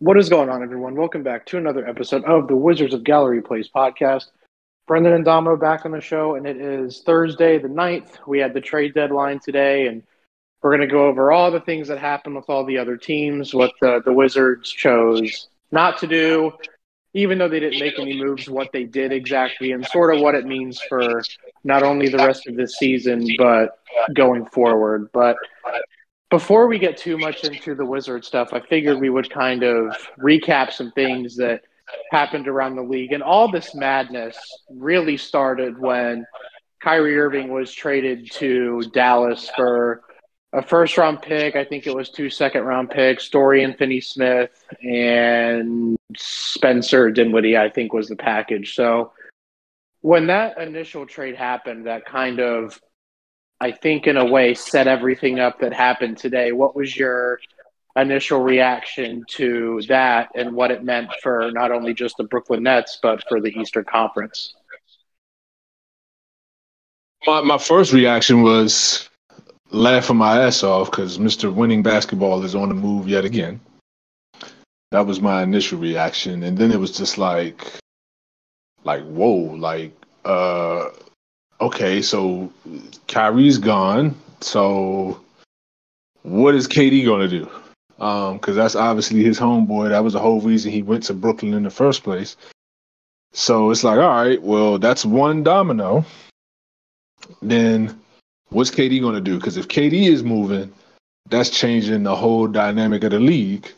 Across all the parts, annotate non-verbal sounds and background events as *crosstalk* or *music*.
What is going on, everyone? Welcome back to another episode of the Wizards of Gallery Place podcast. Brendan and Domino back on the show, and it is Thursday the 9th. We had the trade deadline today, and we're going to go over all the things that happened with all the other teams, what the, the Wizards chose not to do, even though they didn't make any moves, what they did exactly, and sort of what it means for not only the rest of this season, but going forward. But before we get too much into the Wizard stuff, I figured we would kind of recap some things that happened around the league. And all this madness really started when Kyrie Irving was traded to Dallas for a first round pick. I think it was two second round picks, Dorian Finney Smith and Spencer Dinwiddie, I think was the package. So when that initial trade happened, that kind of I think, in a way, set everything up that happened today. What was your initial reaction to that and what it meant for not only just the Brooklyn Nets, but for the Eastern Conference? My, my first reaction was laughing my ass off because Mr. Winning Basketball is on the move yet again. That was my initial reaction. And then it was just like, like, whoa, like, uh, okay, so Kyrie's gone. So what is KD going to do? Because um, that's obviously his homeboy. That was the whole reason he went to Brooklyn in the first place. So it's like, all right, well, that's one domino. Then what's KD going to do? Because if KD is moving, that's changing the whole dynamic of the league.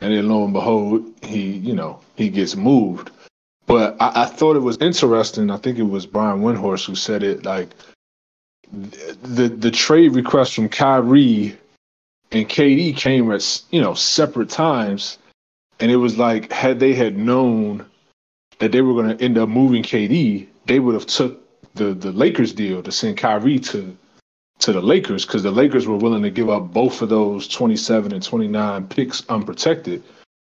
And then lo and behold, he, you know, he gets moved. But I, I, thought it was interesting. I think it was Brian Windhorst who said it. Like the the trade request from Kyrie and KD came at you know separate times, and it was like had they had known that they were going to end up moving KD, they would have took the the Lakers deal to send Kyrie to to the Lakers because the Lakers were willing to give up both of those 27 and 29 picks unprotected,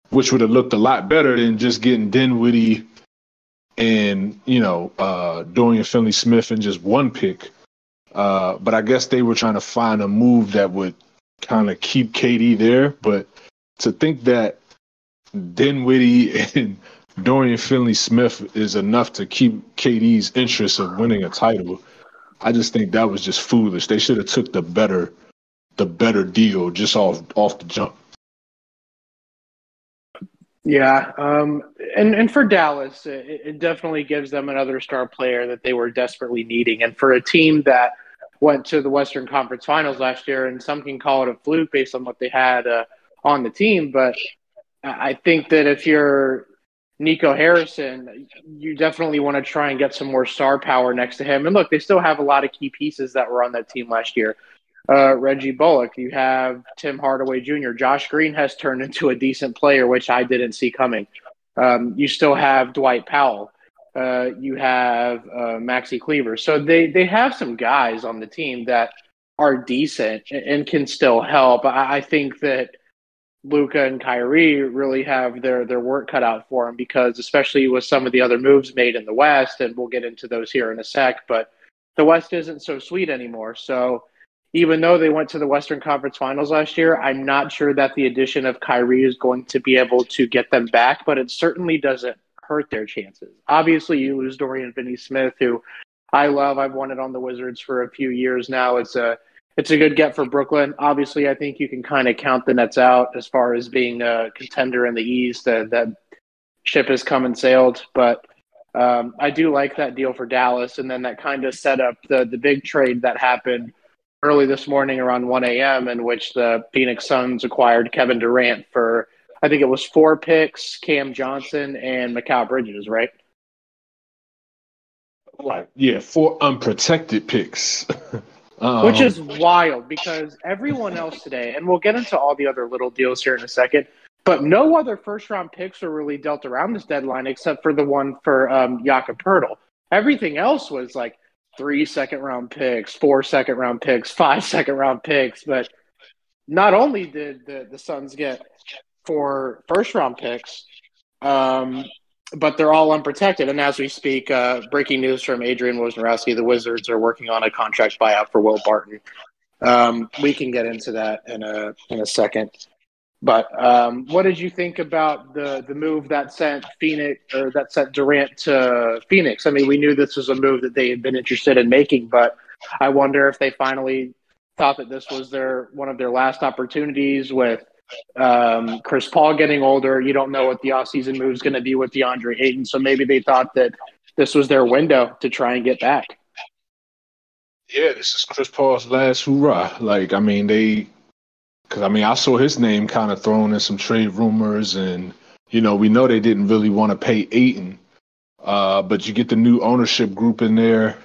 which would have looked a lot better than just getting Dinwiddie and you know uh, Dorian Finney-Smith and just one pick. Uh, but I guess they were trying to find a move that would kind of keep KD there. But to think that Dinwiddie *laughs* and Dorian Finney-Smith is enough to keep KD's interest of winning a title, I just think that was just foolish. They should have took the better the better deal just off off the jump. Yeah, um, and and for Dallas, it, it, definitely gives them another star player that they were desperately needing. And for a team that went to the Western Conference Finals last year, and some can call it a fluke based on what they had uh, on the team, but I think that if you're Nico Harrison, you definitely want to try and get some more star power next to him. And look, they still have a lot of key pieces that were on that team last year uh, Reggie Bullock. You have Tim Hardaway Jr. Josh Green has turned into a decent player, which I didn't see coming. Um, you still have Dwight Powell. Uh, you have uh, Maxi Kleber. So they, they have some guys on the team that are decent and can still help. I, I think that Luka and Kyrie really have their, their work cut out for them because, especially with some of the other moves made in the West, and we'll get into those here in a sec, but the West isn't so sweet anymore. So even though they went to the Western Conference Finals last year, I'm not sure that the addition of Kyrie is going to be able to get them back, but it certainly doesn't hurt their chances. Obviously, you lose Dorian Finney Smith, who I love. I've wanted on the Wizards for a few years now. It's a it's a good get for Brooklyn. Obviously, I think you can kind of count the Nets out as far as being a contender in the East. That that ship has come and sailed, but um, I do like that deal for Dallas, and then that kind of set up the the big trade that happened early this morning around 1 a.m. in which the Phoenix Suns acquired Kevin Durant for, I think it was four picks, Cam Johnson and Mikal Bridges, right? Like, yeah, four unprotected picks. *laughs* um, Which is wild because everyone else today, and we'll get into all the other little deals here in a second, but no other first round picks were really dealt around this deadline except for the one for um, Jakob Poeltl. Everything else was like three second round picks, four second round picks, five *laughs* second round picks. But not only did the, the Suns get four first round picks, um, but they're all unprotected. And as we speak, uh, breaking news from Adrian Wojnarowski, the Wizards are working on a contract buyout for Will Barton. Um, we can get into that in a in a second. But um, what did you think about the the move that sent Phoenix or that sent Durant to Phoenix? I mean, we knew this was a move that they had been interested in making, but I wonder if they finally thought that this was their one of their last opportunities with um, Chris Paul getting older. You don't know what the offseason move is going to be with DeAndre Ayton, so maybe they thought that this was their window to try and get back. Yeah, this is Chris Paul's last hurrah. Like, I mean, they because I mean, I saw his name kind of thrown in some trade rumors, and you know, we know they didn't really want to pay Ayton, uh, but you get the new ownership group in there,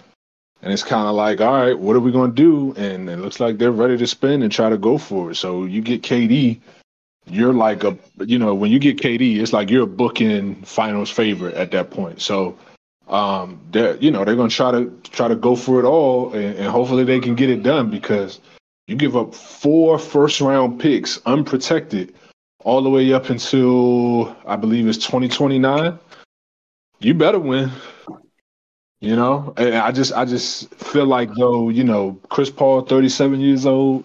and it's kind of like, all right, what are we going to do? And it looks like they're ready to spend and try to go for it. So you get KD, you're like a, you know, when you get KD, it's like you're a bookend finals favorite at that point. So um, they're, you know, they're going to try to try to go for it all, and, and hopefully they can get it done because you give up four first round picks unprotected all the way up until I believe it's 2029. You better win. You know, and I just I just feel like though, you know, Chris Paul 37 years old,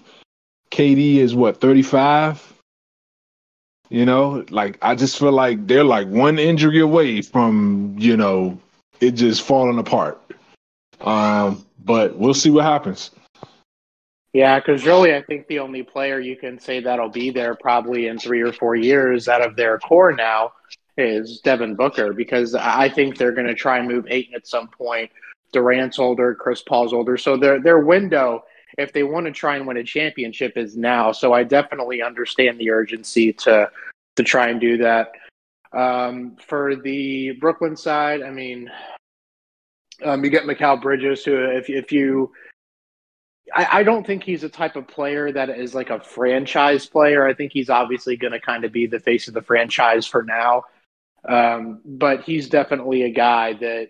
KD is what 35. You know, like I just feel like they're like one injury away from, you know, it just falling apart. Um, but we'll see what happens. Yeah, because really, I think the only player you can say that'll be there probably in three or four years out of their core now is Devin Booker, because I think they're going to try and move Ayton at some point. Durant's older, Chris Paul's older, so their their window, if they want to try and win a championship, is now. So I definitely understand the urgency to to try and do that. Um, for the Brooklyn side, I mean, um, you get Mikal Bridges, who if if you I, I, don't think he's a type of player that is like a franchise player. I think he's obviously going to kind of be the face of the franchise for now. Um, but he's definitely a guy that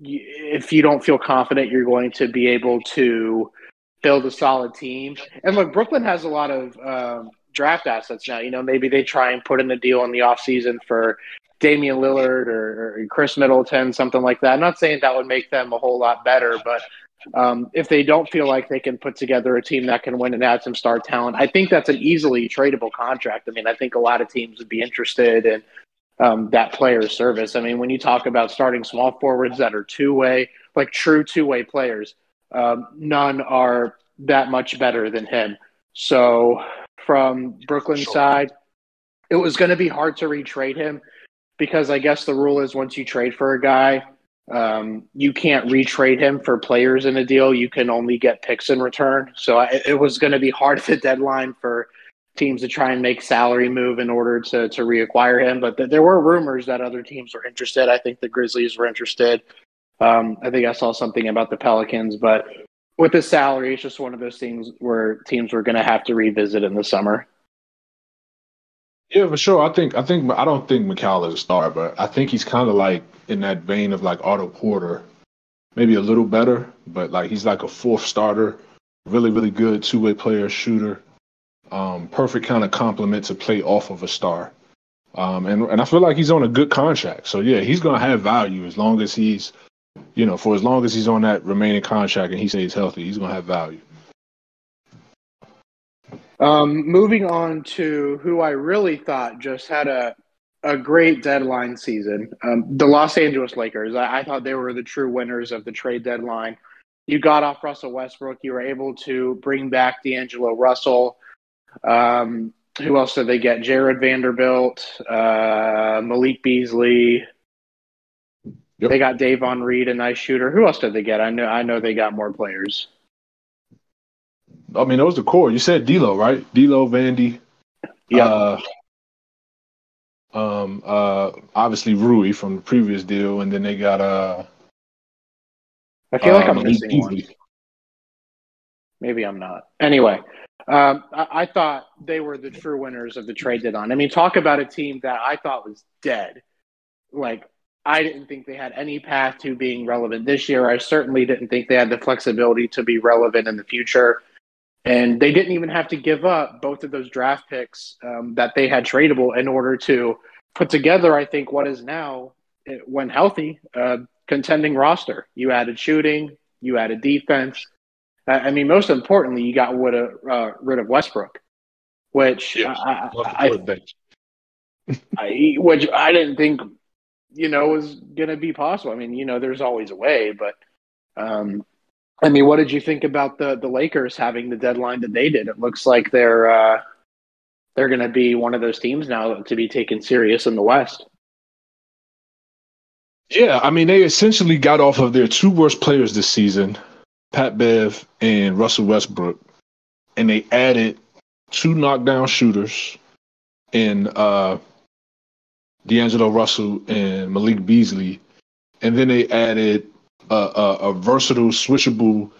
you, if you don't feel confident, you're going to be able to build a solid team. And look, Brooklyn has a lot of um, draft assets now. You know, maybe they try and put in a deal in the offseason for Damian Lillard or, or Khris Middleton, something like that. I'm not saying that would make them a whole lot better, but um, if they don't feel like they can put together a team that can win and add some star talent, I think that's an easily tradable contract. I mean, I think a lot of teams would be interested in um, that player's service. I mean, when you talk about starting small forwards that are two way, like true two way players, um, none are that much better than him. So, from Brooklyn sure. side, it was going to be hard to retrade him because I guess the rule is once you trade for a guy, um, you can't retrade him for players in a deal. You can only get picks in return. So I, it was going to be hard *laughs* at the deadline for teams to try and make salary move in order to to reacquire him. But th- there were rumors that other teams were interested. I think the Grizzlies were interested. Um, I think I saw something about the Pelicans, but with the salary, it's just one of those things where teams were going to have to revisit in the summer. Yeah, for sure. I think I think I don't think Mikal is a star, but I think he's kind of like in that vein of like Otto Porter, maybe a little better, but like he's like a fourth starter, really really good two way player, shooter, um, perfect kind of complement to play off of a star, um, and and I feel like he's on a good contract. So yeah, he's gonna have value as long as he's, you know, for as long as he's on that remaining contract and he stays healthy, he's gonna have value. Um, moving on to who I really thought just had a a great deadline season, um, the Los Angeles Lakers. I, I, thought they were the true winners of the trade deadline. You got off Russell Westbrook. You were able to bring back D'Angelo Russell. Um, who else did they get? Jarred Vanderbilt, uh, Malik Beasley. Yep. They got Davon Reed, a nice shooter. Who else did they get? I know. I know they got more players. I mean, that was the core. You said D'Lo, right? D'Lo, Vandy. Yeah. Uh, um. Uh. Obviously, Rui from the previous deal, and then they got uh. I feel like I'm um, missing one. Maybe I'm not. Anyway, um, I, I, thought they were the true winners of the trade deadline. I mean, talk about a team that I thought was dead. Like, I didn't think they had any path to being relevant this year. I certainly didn't think they had the flexibility to be relevant in the future. And they didn't even have to give up both of those draft picks um, that they had tradable in order to put together, I think, what is now, eh, when healthy, uh, contending roster. You added shooting, you added defense. I mean, most importantly, you got rid of, uh, rid of Westbrook, which yeah, I, I, *laughs* I, which I didn't think you know was going to be possible. I mean, you know, there's always a way, but um, I mean, what did you think about the the Lakers having the deadline that they did? It looks like they're uh, they're going to be one of those teams now to be taken serious in the West. Yeah, I mean, they essentially got off of their two worst players this season, Pat Bev and Russell Westbrook, and they added two knockdown shooters in uh, D'Angelo Russell and Malik Beasley, and then they added a, a, a, versatile, switchable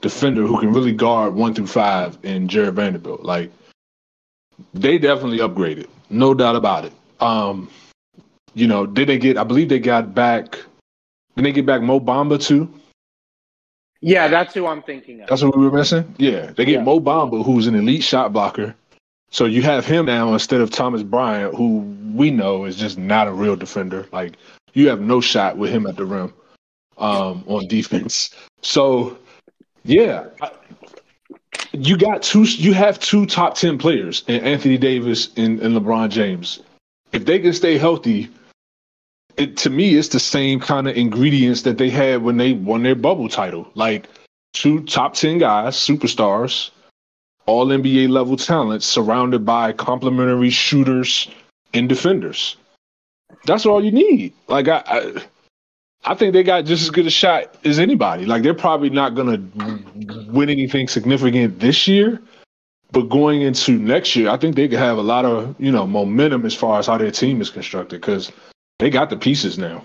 defender who can really guard one through five in Jarred Vanderbilt. Like they definitely upgraded, no doubt about it. Um, you know, did they get? I believe they got back. Did they get back Mo Bamba too? Yeah, that's who I'm thinking of. That's what we were missing. Yeah, they get yeah. Mo Bamba, who's an elite shot blocker. So you have him now instead of Thomas Bryant, who we know is just not a real defender. Like you have no shot with him at the rim um, on defense. So yeah, you got two. You have two top ten players in Anthony Davis and, and LeBron James. If they can stay healthy, it, to me, it's the same kind of ingredients that they had when they won their bubble title. Like two top 10 guys, superstars, all NBA level talent, surrounded by complementary shooters and defenders. That's all you need. Like, I, I, I think they got just as good a shot as anybody. Like, they're probably not going to win anything significant this year. But going into next year, I think they could have a lot of you know momentum as far as how their team is constructed because they got the pieces now.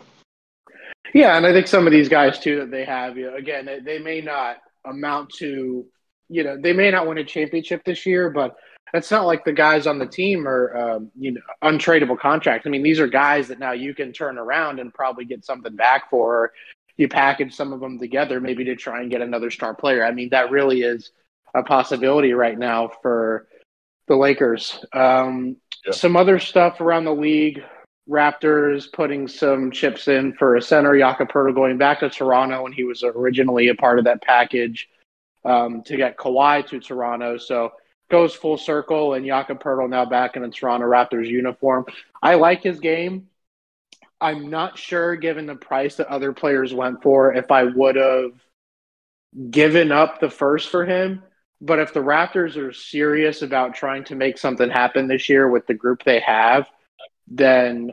Yeah, and I think some of these guys too that they have, you know, again, they, they may not amount to, you know, they may not win a championship this year, but it's not like the guys on the team are, um, you know, untradeable contracts. I mean, these are guys that now you can turn around and probably get something back for. You package some of them together, maybe to try and get another star player. I mean, that really is a possibility right now for the Lakers. Um, Some other stuff around the league. Raptors putting some chips in for a center, Jakob going back to Toronto when he was originally a part of that package um, to get Kawhi to Toronto. So goes full circle, and Jakob Poeltl now back in a Toronto Raptors uniform. I like his game. I'm not sure, given the price that other players went for, if I would have given up the first for him. But if the Raptors are serious about trying to make something happen this year with the group they have, then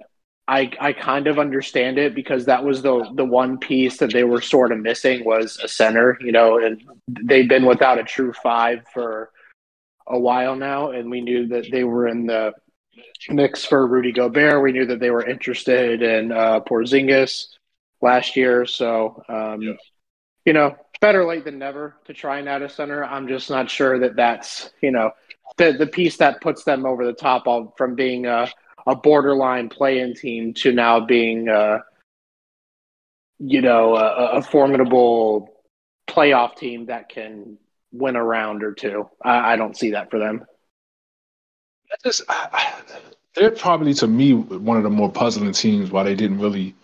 I I kind of understand it because that was the the one piece that they were sort of missing was a center, you know, and they've been without a true five for a while now, and we knew that they were in the mix for Rudy Gobert. We knew that they were interested in uh, Porzingis last year, so um, yeah. you know, better late than never to try and add a center. I'm just not sure that that's you know the the piece that puts them over the top of, from being a a borderline play-in team to now being, uh, you know, a, a, formidable playoff team that can win a round or two. I, I don't see that for them. Just, I, they're probably to me one of the more puzzling teams. Why they didn't really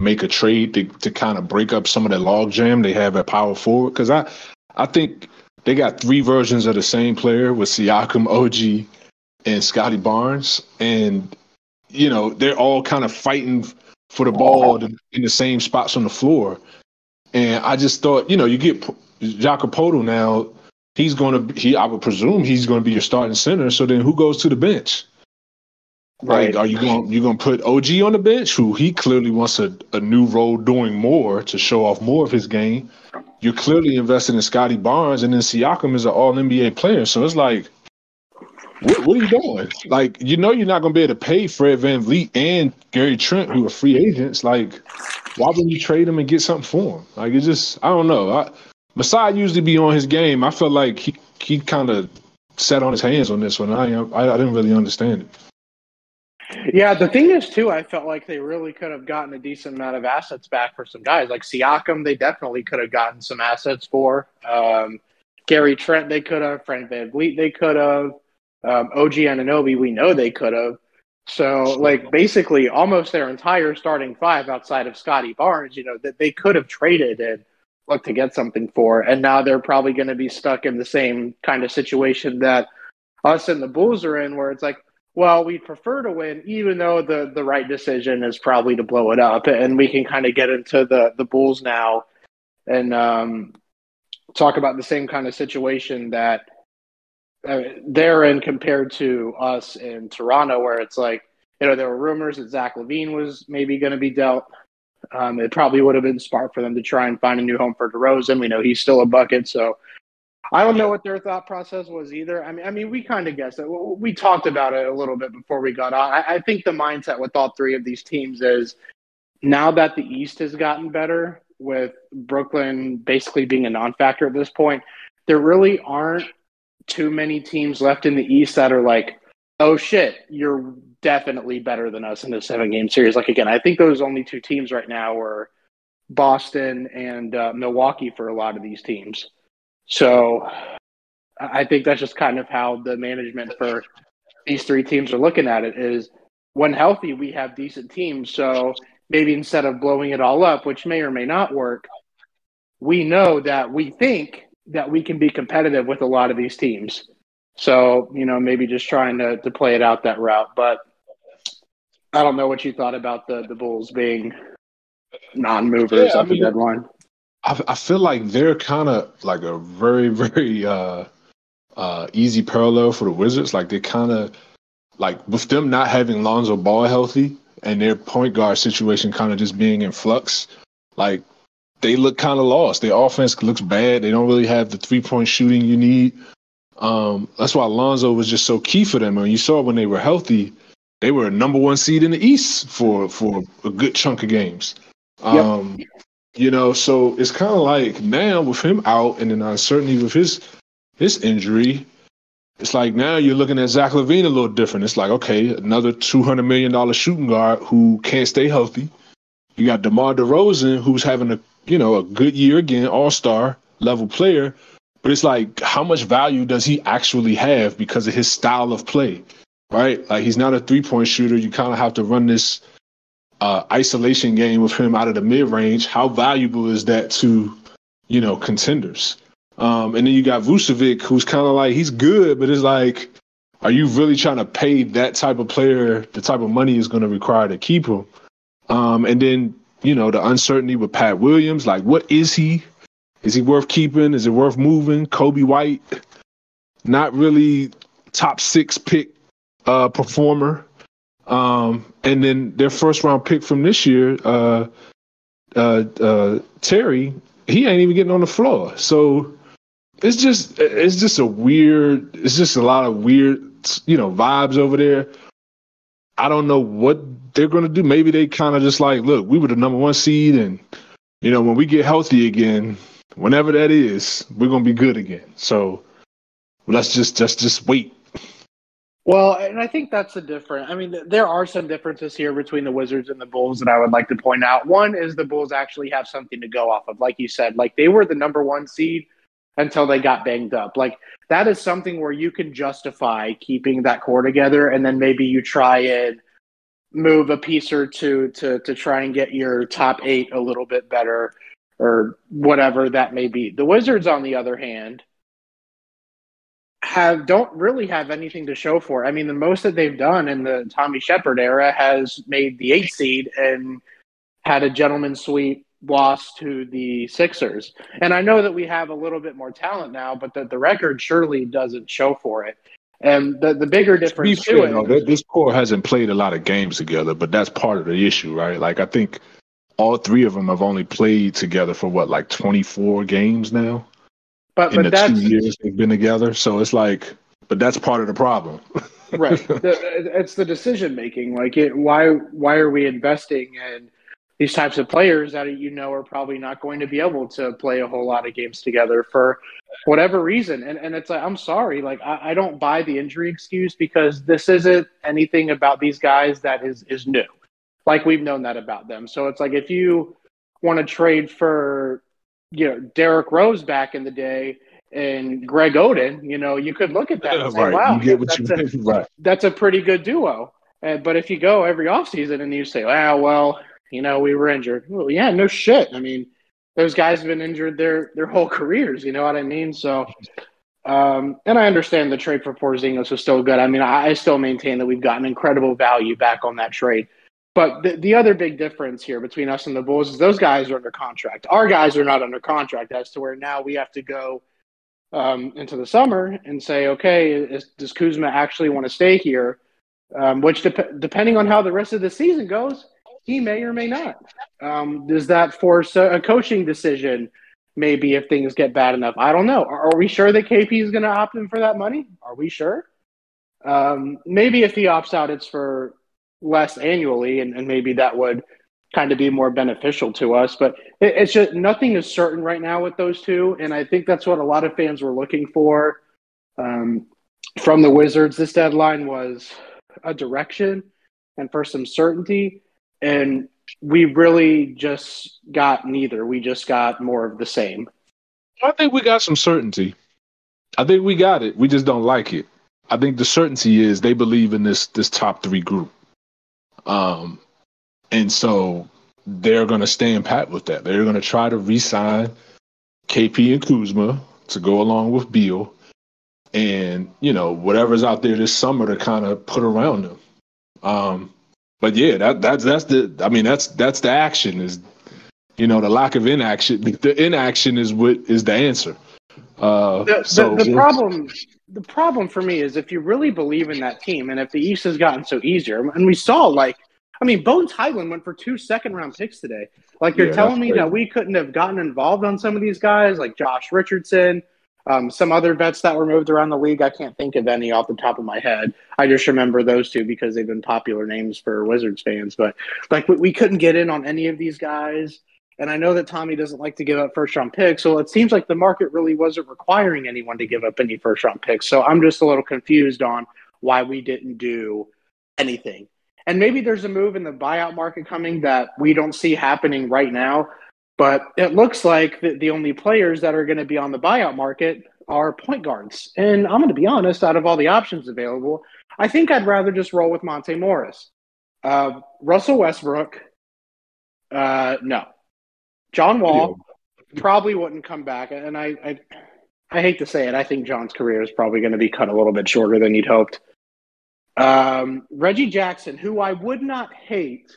make a trade to, to kind of break up some of the logjam they have at power forward. Because I, I think they got three versions of the same player with Siakam, OG, and Scottie Barnes, and you know, they're all kind of fighting for the ball in the same spots on the floor. And I just thought, you know, you get Jakob Poeltl now. He's going to he. I would presume he's going to be your starting center. So then, who goes to the bench? Right? Are you going you going to put OG on the bench, who he clearly wants a, a new role, doing more to show off more of his game? You're clearly invested in Scottie Barnes, and then Siakam is an All NBA player. So it's like, what, what, are you doing? Like, you know, you're not going to be able to pay Fred Van VanVleet and Gary Trent, who are free agents. Like, why wouldn't you trade them and get something for them? Like, it's just, I don't know. I, Masai usually be on his game. I felt like he, he kind of sat on his hands on this one. I, I, I didn't really understand it. Yeah, the thing is too, I felt like they really could have gotten a decent amount of assets back for some guys like Siakam. They definitely could have gotten some assets for um, Gary Trent. They could have Fred VanVleet. They could have um, OG Anunoby, we know they could have. So, like, basically, almost their entire starting five outside of Scottie Barnes, you know, that they could have traded and looked to get something for. And now they're probably going to be stuck in the same kind of situation that us and the Bulls are in, where it's like, well, we prefer to win, even though the the right decision is probably to blow it up, and we can kind of get into the the Bulls now and um, talk about the same kind of situation that uh, they're in compared to us in Toronto, where it's like, you know, there were rumors that Zach LaVine was maybe going to be dealt. Um, it probably would have been smart for them to try and find a new home for DeRozan. We know he's still a bucket, so I don't know what their thought process was either. I mean, I mean, we kind of guessed it. We talked about it a little bit before we got on. I, I think the mindset with all three of these teams is now that the East has gotten better, with Brooklyn basically being a non-factor at this point, there really aren't too many teams left in the East that are like, oh shit, you're definitely better than us in the seven-game series. Like again, I think those only two teams right now are Boston and uh, Milwaukee for a lot of these teams. So I think that's just kind of how the management for these three teams are looking at it is when healthy, we have decent teams. So maybe instead of blowing it all up, which may or may not work, we know that we think that we can be competitive with a lot of these teams. So, you know, maybe just trying to, to play it out that route. But I don't know what you thought about the, the Bulls being non movers yeah, at the deadline. I, I feel like they're kind of like a very, *laughs* very uh, uh, easy parallel for the Wizards. Like they kind of like with them not having Lonzo Ball healthy and their point guard situation kind of just being in flux. Like they look kind of lost. Their offense looks bad. They don't really have the three point shooting you need. Um, that's why Lonzo was just so key for them. And you saw when they were healthy, they were a number one seed in the East for for a good chunk of games. Um, yep. You know, so it's kind of like now with him out and then uncertainty with his his injury, it's like now you're looking at Zach LaVine a little different. It's like okay, another two hundred million dollar shooting guard who can't stay healthy. You got DeMar DeRozan who's having a you know a good year again, All Star level player. But it's like how much value does he actually have because of his style of play, right? Like he's not a three point shooter. You kind of have to run this uh, isolation game with him out of the mid range, how valuable is that to, you know, contenders? Um, and then you got Vucevic, who's kind of like he's good, but it's like, are you really trying to pay that type of player the type of money is going to require to keep him? Um, and then you know the uncertainty with Pat Williams, like what is he? Is he worth keeping? Is it worth moving? Coby White, not really top six pick uh, performer. Um, and then their first round pick from this year, uh, uh, uh, Terry, he ain't even getting on the floor. So it's just it's just a weird. It's just a lot of weird, you know, vibes over there. I don't know what they're to do. Maybe they kind of just like, look, we were the number one seed, and you know, when we get healthy again, whenever that is, we're to be good again. So let's just just just wait well, and I think that's the difference. I mean, there are some differences here between the Wizards and the Bulls that I would like to point out. One is the Bulls actually have something to go off of. Like you said, like they were the number one seed until they got banged up. Like that is something where you can justify keeping that core together and then maybe you try and move a piece or two to to try and get your top eight a little bit better or whatever that may be. The Wizards, on the other hand, have don't really have anything to show for. I mean, the most that they've done in the Tommy Sheppard era has made the eight seed and had a gentleman sweep loss to the Sixers. And I know that we have a little bit more talent now, but the, the record surely doesn't show for it. And the, the bigger difference to, fair, this core hasn't played a lot of games together, but that's part of the issue, right? Like I think all three of them have only played together for what, like twenty four games now. But in but the two years they've been together, so it's like, but that's part of the problem. *laughs* right, *laughs* the, it's the decision making. Like, it, why why are we investing in these types of players that you know are probably not going to be able to play a whole lot of games together for whatever reason? And and it's like, I'm sorry, like I, I don't buy the injury excuse because this isn't anything about these guys that is is new. Like we've known that about them. So it's like if you want to trade for you know Derrick Rose back in the day and Greg Oden, you know, you could look at that and say, right. "Wow, that's, a, *laughs* right. that's a pretty good duo." Uh, but if you go every offseason and you say, "Ah, well, you know, we were injured," well, yeah, no shit. I mean, those guys have been injured their their whole *laughs* careers. You know what I mean? So, Um, and I understand the trade for Porzingis was still good. I mean, I, I, still maintain that we've gotten incredible value back on that trade. But the, the other big difference here between us and the Bulls is those guys are under contract. Our guys are not under contract, as to where now we have to go um, into the summer and say, okay, is, does Kuzma actually want to stay here? Um, which, de- depending on how the rest of the season goes, he may or may not. Um, does that force a, a, coaching decision? Maybe if things get bad enough, I don't know. Are, are we sure that KP is going to opt in for that money? Are we sure? Um, maybe if he opts out, it's for less annually, and, and maybe that would kind of be more beneficial to us. But it, it's just nothing is certain right now with those two, and I think that's what a lot of fans were looking for um, from the Wizards. This deadline was a direction and for some certainty, and we really just got neither. We just got more of the same. I think we got some certainty. I think we got it. We just don't like it. I think the certainty is they believe in this this top three group. Um, and so they're going to stand pat with that. They're going to try to re-sign KP and Kuzma to go along with Beal, and you know whatever's out there this summer to kind of put around them. Um, but yeah, that that's that's the. I mean, that's that's the action is, you know, the lack of inaction. The inaction is what is the answer. Uh, the, so the, the problem the problem for me is if you really believe in that team and if the East has gotten so easier, and we saw like, I mean, Bones Hyland went for two second round picks today. Like you're yeah, telling me crazy. that we couldn't have gotten involved on some of these guys, like Josh Richardson, um, some other vets that were moved around the league. I can't think of any off the top of my head. I just remember those two because they've been popular names for Wizards fans. But like we, we couldn't get in on any of these guys. And I know that Tommy doesn't like to give up first round picks. So it seems like the market really wasn't requiring anyone to give up any first round picks. So I'm just a little confused on why we didn't do anything. And maybe there's a move in the buyout market coming that we don't see happening right now. But it looks like the, the only players that are going to be on the buyout market are point guards. And I'm going to be honest, out of all the options available, I think I'd rather just roll with Monte Morris. Uh, Russell Westbrook, uh, no. John Wall probably wouldn't come back, and I, I, I hate to say it, I think John's career is probably going to be cut a little bit shorter than he'd hoped. Um, Reggie Jackson, who I would not hate,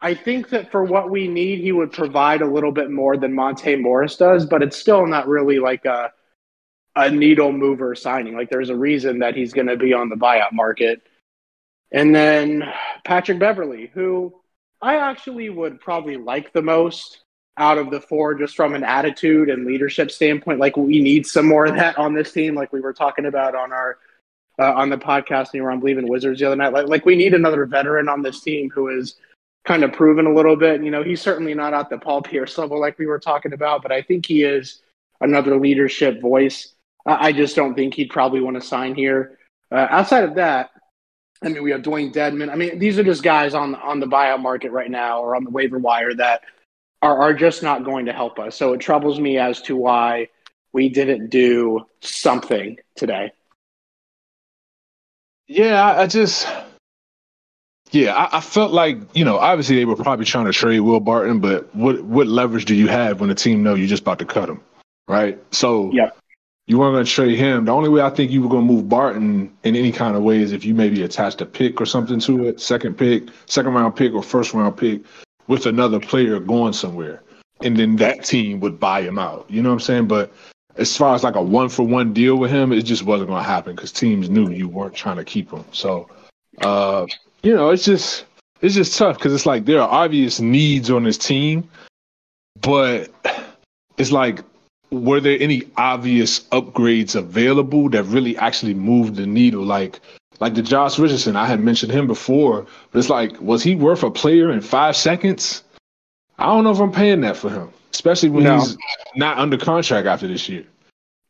I think that for what we need, he would provide a little bit more than Monte Morris does, but it's still not really like a a needle mover signing. Like there's a reason that he's going to be on the buyout market. And then Patrick Beverley, who I actually would probably like the most out of the four just from an attitude and leadership standpoint. Like we need some more of that on this team, like we were talking about on our uh, on the podcast and you were on Believe in Wizards the other night. Like like we need another veteran on this team who is kind of proven a little bit. You know, he's certainly not at the Paul Pierce level like we were talking about, but I think he is another leadership voice. I just don't think he'd probably want to sign here. Uh, outside of that, I mean, we have Dewayne Dedmon. I mean, these are just guys on on the buyout market right now or on the waiver wire that are, are just not going to help us. So it troubles me as to why we didn't do something today. Yeah, I just yeah, I, I, felt like you know, obviously they were probably trying to trade Will Barton, but what what leverage do you have when the team know you're just about to cut him, right? So yeah, you weren't going to trade him. The only way I think you were going to move Barton in any kind of way is if you maybe attached a pick or something to it, second pick, second round pick, or first round pick with another player going somewhere. And then that team would buy him out. You know what I'm saying? But as far as like a one for one deal with him, it just wasn't going to happen because teams knew you weren't trying to keep him. So, uh, you know, it's just it's just tough because it's like there are obvious needs on this team, but it's like were there any obvious upgrades available that really actually moved the needle? Like like the Josh Richardson, I had mentioned him before, but it's like, was he worth a player in five seconds? I don't know if I'm paying that for him, especially when no. he's not under contract after this year.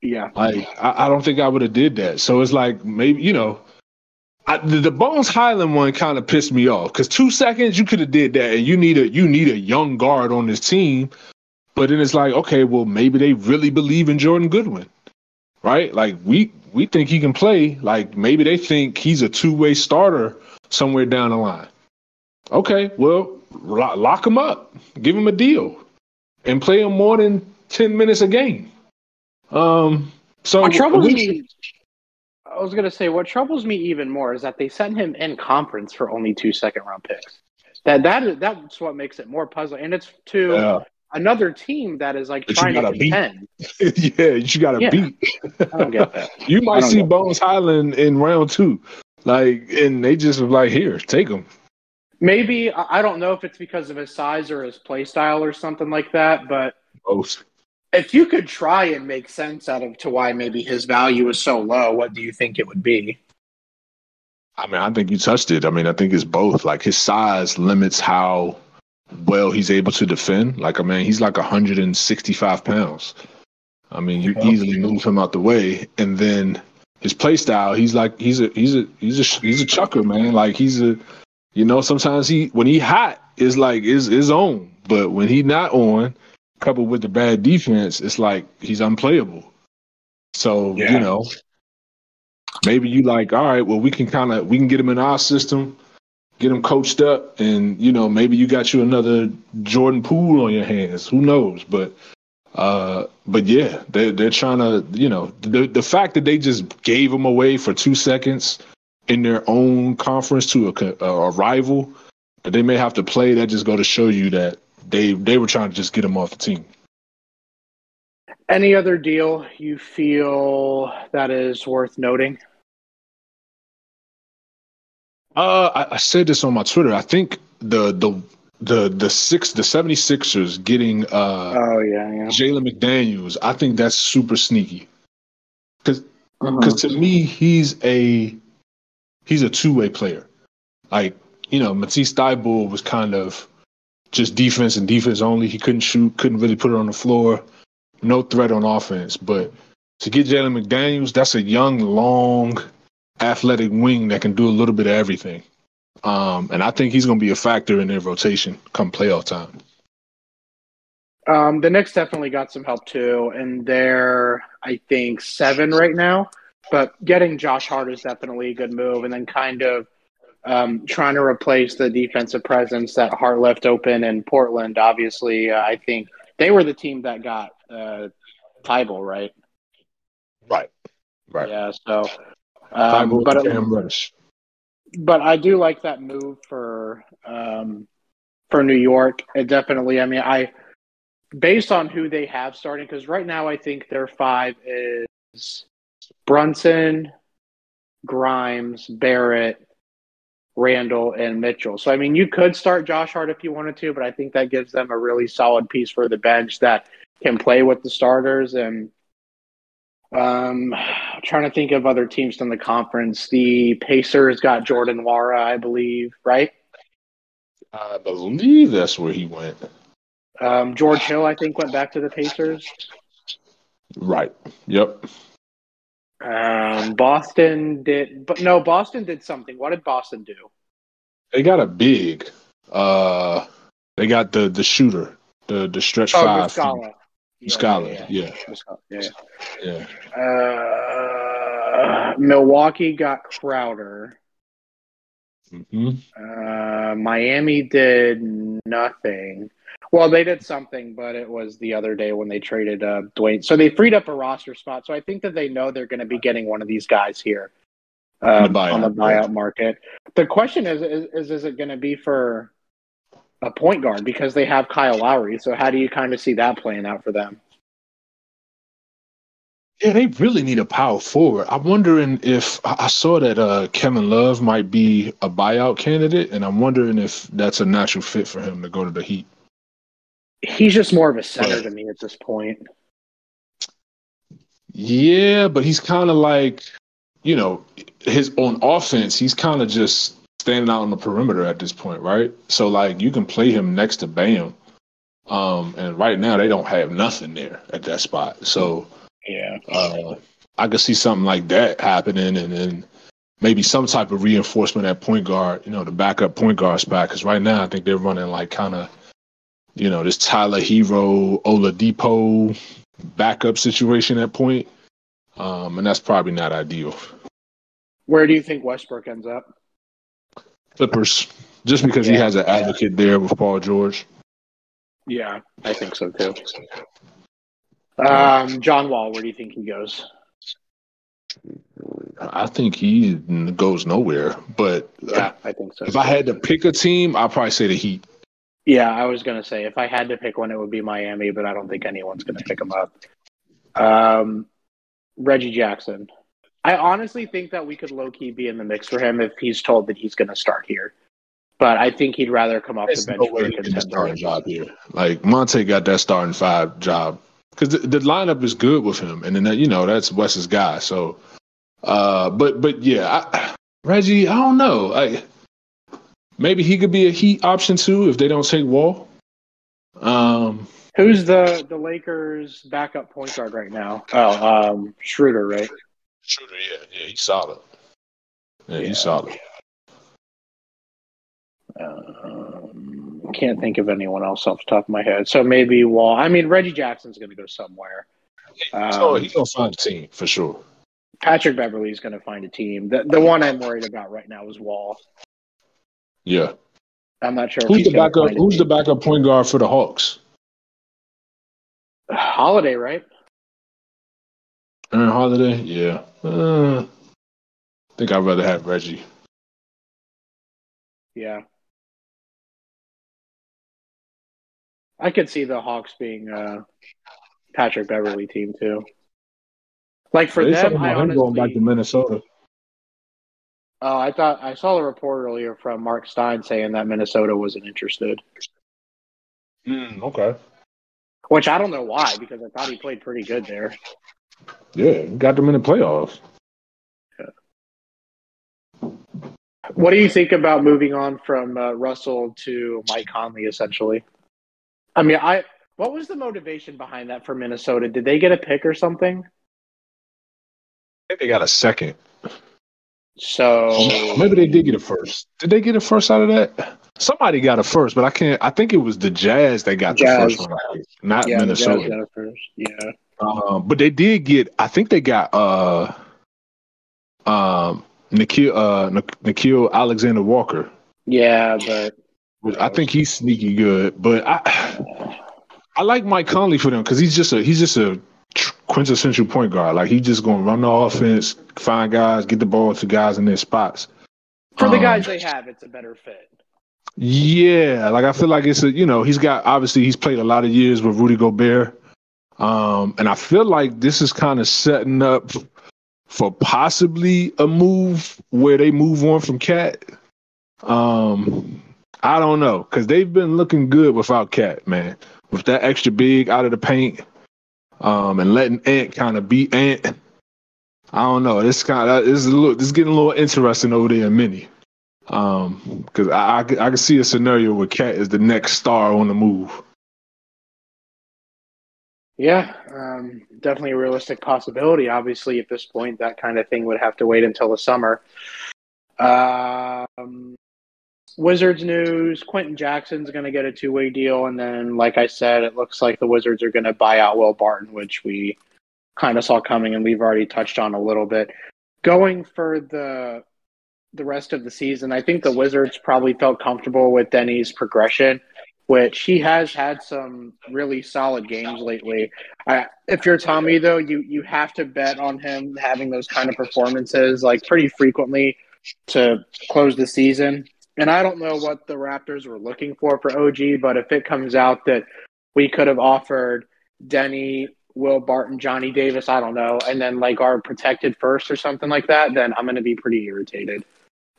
Yeah, like I, I don't think I would have did that. So it's like maybe you know, I, the, the, Bones Hyland one kind of pissed me off because two seconds you could have did that, and you need a you need a young guard on this team. But then it's like, okay, well maybe they really believe in Jordan Goodwin, right? Like we we think he can play. Like maybe they think he's a two way starter somewhere down the line. Okay, well, lock him up, give him a deal, and play him more than ten minutes a game. Um, So what troubles we- me. I was gonna say what troubles me even more is that they sent him in conference for only two second round picks. That that is that's what makes it more puzzling, and it's to Yeah, another team that is like That you trying to gotta beat. contend. *laughs* yeah, you got to Yeah. beat. I don't get that. *laughs* You might see Bones Hyland in round two, like, and they just like, "Here, take him." Maybe I I don't know if it's because of his size or his play style or something like that, but Both. if you could try and make sense out of to why maybe his value is so low, what do you think it would be? I mean, I think you touched it. I mean, I think it's both. Like his size limits how well he's able to defend. Like, I mean, he's like 165 pounds. I mean, you Yeah. easily move him out the way, and then his play style. He's like he's a he's a he's a he's a chucker, man. Like he's a you know sometimes he when he hot is like is is on, but when he not on, coupled with the bad defense, it's like he's unplayable. So Yeah. you know, maybe you like, all right, well, we can kind of we can get him in our system, get him coached up, and you know, maybe you got you another Jordan Poole on your hands. Who knows? But uh, but yeah, they they're trying to, you know, the the fact that they just gave him away for two seconds in their own conference to a, a rival that they may have to play, that just go to show you that they they were trying to just get him off the team. Any other deal you feel that is worth noting? Uh, I, I said this on my Twitter. I think the the the the six the 76ers getting uh Oh yeah, yeah. Jalen McDaniels. I think that's super sneaky because Uh-huh. to me he's a he's a two way player. Like you know, Matisse Thybulle was kind of just defense and defense only. He couldn't shoot, couldn't really put it on the floor. No threat on offense. But to get Jalen McDaniels, that's a young, long, athletic wing that can do a little bit of everything. Um, and I think he's going to be a factor in their rotation come playoff time. Um, the Knicks definitely got some help too, and they're I think seven right now. But getting Josh Hart is definitely a good move, and then kind of um, trying to replace the defensive presence that Hart left open in Portland. Obviously, uh, I think they were the team that got uh, Thybulle, right? Right. Right. Yeah. So, um, but and Cam Reddish. but I do like that move for um, for New York. It definitely. I mean, I based on who they have starting because right now I think their five is Brunson, Grimes, Barrett, Randle, and Mitchell. So I mean, you could start Josh Hart if you wanted to, but I think that gives them a really solid piece for the bench that can play with the starters and. Um, I'm trying to think of other teams in the conference. The Pacers got Jordan Nwora, I believe, right? I believe that's where he went. Um, George Hill, I think, went back to the Pacers. Right. Yep. Um, Boston did, but no, Boston did something. What did Boston do? They got a big. Uh, they got the the shooter, the the stretch Oh, five. Muscala. Yeah, Muscala, yeah, yeah. Yeah. Yeah. Uh, Milwaukee got Crowder. hmm Uh, Miami did nothing. Well, they did something, but it was the other day when they traded uh, Dewayne. So they freed up a roster spot. So I think that they know they're going to be getting one of these guys here um, On the buyout, on the buyout market. The question is, is, is, is it going to be for a point guard because they have Kyle Lowry? So how do you kind of see that playing out for them? Yeah, they really need a power forward. I'm wondering if I saw that uh, Kevin Love might be a buyout candidate, and I'm wondering if that's a natural fit for him to go to the Heat. He's just more of a center to me at this point. Yeah, but he's kind of like, you know, his on offense, he's kind of just standing out on the perimeter at this point, right? So like you can play him next to Bam. Um, and right now they don't have nothing there at that spot. So Yeah. uh, I could see something like that happening, and then maybe some type of reinforcement at point guard, you know, the backup point guard spot. Because right now, I think they're running like kind of, you know, this Tyler Herro, Oladipo backup situation at point, um, and that's probably not ideal. Where do you think Westbrook ends up? Clippers, just because he has an advocate there with Paul George. Yeah, I think so too. Um, John Wall, where do you think he goes? I think he goes nowhere. But yeah, I think so. If I had to pick a team, I'd probably say the Heat. Yeah, I was gonna say if I had to pick one, it would be Miami, but I don't think anyone's gonna pick him up. Um, Reggie Jackson. I honestly think that we could low key be in the mix for him if he's told that he's gonna start here. But I think he'd rather come off There's the bench no for way a he can contender. start a job here. Like Monte got that starting five job because the, the lineup is good with him, and then you know that's Wes's guy. So, uh, but but yeah, I, Reggie, I don't know. I maybe he could be a Heat option too if they don't take Wall. Um, Who's the the Lakers' backup point guard right now? Oh, um, Schroeder, right? Shooter, yeah, yeah, he's solid. Yeah, Yeah. he's solid. Um, can't think of anyone else off the top of my head. So maybe Wall. I mean, Reggie Jackson's going to go somewhere. so Um, he's gonna find a team for sure. Patrick Beverley's going to find a team. The the one I'm worried about right now is Wall. Yeah. I'm not sure. Who's the backup? Who's the backup point guard for the Hawks? Holiday? Right? Aaron Holiday. Yeah. Uh, I think I'd rather have Reggie. Yeah. I could see the Hawks being a Patrick Beverley team too. Like for They them, I him going back to Minnesota. oh, I thought I saw a report earlier from Mark Stein saying that Minnesota wasn't interested, Mm, okay. which I don't know why because I thought he played pretty good there. Yeah, got them in the playoffs. Yeah. What do you think about moving on from uh, Russell to Mike Conley? Essentially, I mean, I what was the motivation behind that for Minnesota? Did they get a pick or something? I think they got a second. So *laughs* Maybe they did get a first. Did they get a first out of that? Somebody got a first, but I can't. I think it was the Jazz that got Jazz. the first one, not yeah, the Jazz Minnesota. got it first. Yeah. Um, but they did get. I think they got uh, um, Nickeil uh, Nik- Nickeil Alexander Walker. Yeah, but I think he's sneaky good. But I, I like Mike Conley for them because he's just a he's just a quintessential point guard. Like he's just going to run the offense, find guys, get the ball to guys in their spots. for the Um, guys they have, it's a better fit. Yeah, like I feel like it's a you know he's got obviously he's played a lot of years with Rudy Gobert, um, and I feel like this is kind of setting up for possibly a move where they move on from KAT. Um, I don't know because they've been looking good without KAT, man. With that extra big out of the paint, um, and letting Ant kind of be Ant. I don't know. This kind of this is a little, this is getting a little interesting over there in Mini. Um, because I, I, I can see a scenario where KAT is the next star on the move. Yeah, um, definitely a realistic possibility. Obviously, at this point, that kind of thing would have to wait until the summer. Um, Wizards news: Quenton Jackson's going to get a two-way deal, and then, like I said, it looks like the Wizards are going to buy out Will Barton, which we kind of saw coming, and we've already touched on a little bit. Going for the the rest of the season, I think the Wizards probably felt comfortable with Deni's progression which he has had some really solid games lately. I, if you're Tommy, though, you you have to bet on him having those kind of performances like pretty frequently to close the season. And I don't know what the Raptors were looking for for OG, but if it comes out that we could have offered Deni, Will Barton, Johnny Davis, I don't know, and then like our protected first or something like that, then I'm going to be pretty irritated.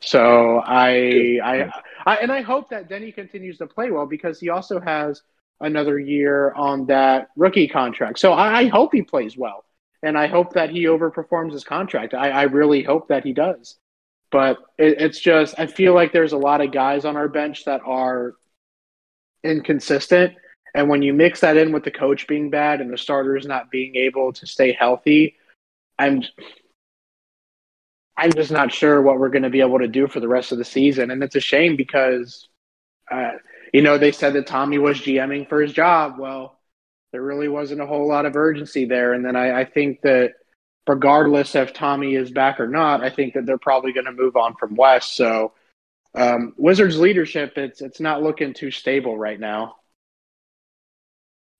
So I, I, I, and I hope that Deni continues to play well because he also has another year on that rookie contract. So I, I hope he plays well, and I hope that he overperforms his contract. I, I really hope that he does. But it, it's just I feel like there's a lot of guys on our bench that are inconsistent, and when you mix that in with the coach being bad and the starters not being able to stay healthy, I'm I'm just not sure what we're going to be able to do for the rest of the season. And it's a shame because, uh, you know, they said that Tommy was GMing for his job. Well, there really wasn't a whole lot of urgency there. And then I, I think that regardless if Tommy is back or not, I think that they're probably going to move on from Wes. So, um, Wizards leadership, it's it's not looking too stable right now.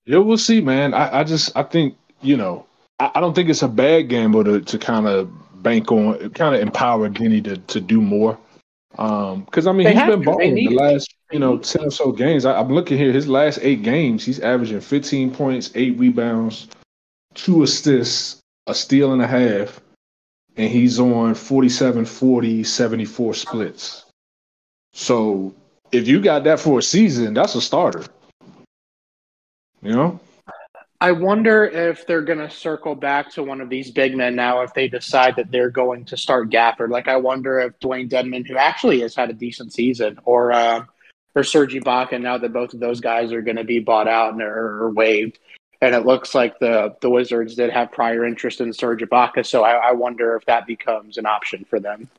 Yeah, we'll see, man. I, I just I think you know I, I don't think it's a bad gamble to to kind of bank on, kind of empower Deni to to do more. Because um, I mean, they he's been balling the last you know ten or so games. I, I'm looking here, his last eight games, he's averaging 15 points, eight rebounds, two assists, a steal and a half, and he's on 47, 40, 74 splits. So if you got that for a season, that's a starter. You know? I wonder if they're going to circle back to one of these big men now if they decide that they're going to start Gafford. Like, I wonder if Dewayne Dedmon, who actually has had a decent season, or uh, or Serge Ibaka, now that both of those guys are going to be bought out and are, are, waived, and it looks like the the Wizards did have prior interest in Serge Ibaka, so I, I wonder if that becomes an option for them.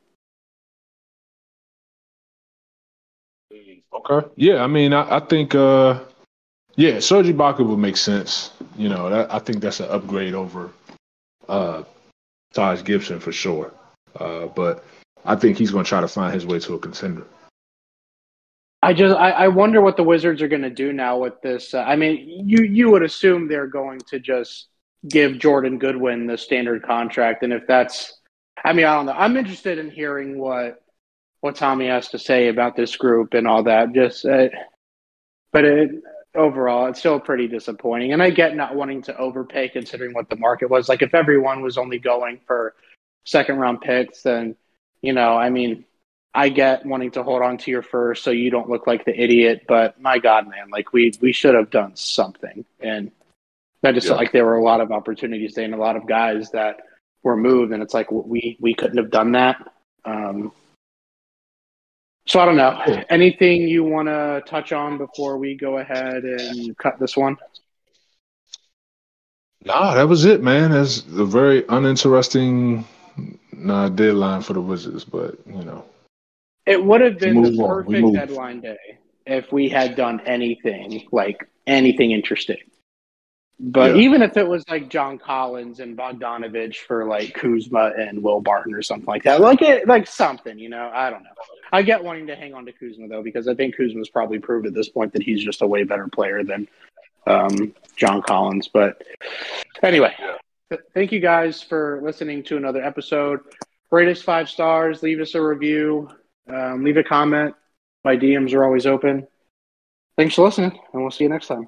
Okay. Yeah, I mean, I, I think, uh, yeah, Serge Ibaka would make sense. You know, that, I think that's an upgrade over uh, Taj Gibson for sure. Uh, but I think he's going to try to find his way to a contender. I just I, I wonder what the Wizards are going to do now with this. Uh, I mean, you you would assume they're going to just give Jordan Goodwin the standard contract, and if that's, I mean, I don't know. I'm interested in hearing what what Tommy has to say about this group and all that. Just, uh, but it, overall, it's still pretty disappointing. And I get not wanting to overpay considering what the market was. Like, if everyone was only going for second round picks, then, you know, I mean, I get wanting to hold on to your first so you don't look like the idiot. But my God, man, like, we, we should have done something. And I just yeah. felt like there were a lot of opportunities there and a lot of guys that were moved. And it's like, we, we couldn't have done that. Um, so I don't know. Anything you want to touch on before we go ahead and cut this one? Nah, that was it, man. It's a very uninteresting nah, deadline for the Wizards, but you know, it would have been the perfect deadline day if we had done anything like anything interesting. But yeah. even if it was like John Collins and Bogdanovich for like Kuzma and Will Barton or something like that, like it, like something, you know, I don't know. I get wanting to hang on to Kuzma though because I think Kuzma's probably proved at this point that he's just a way better player than um, John Collins. But anyway, th- thank you guys for listening to another episode. Rate us five stars, leave us a review, um, leave a comment. My DMs are always open. Thanks for listening, and we'll see you next time.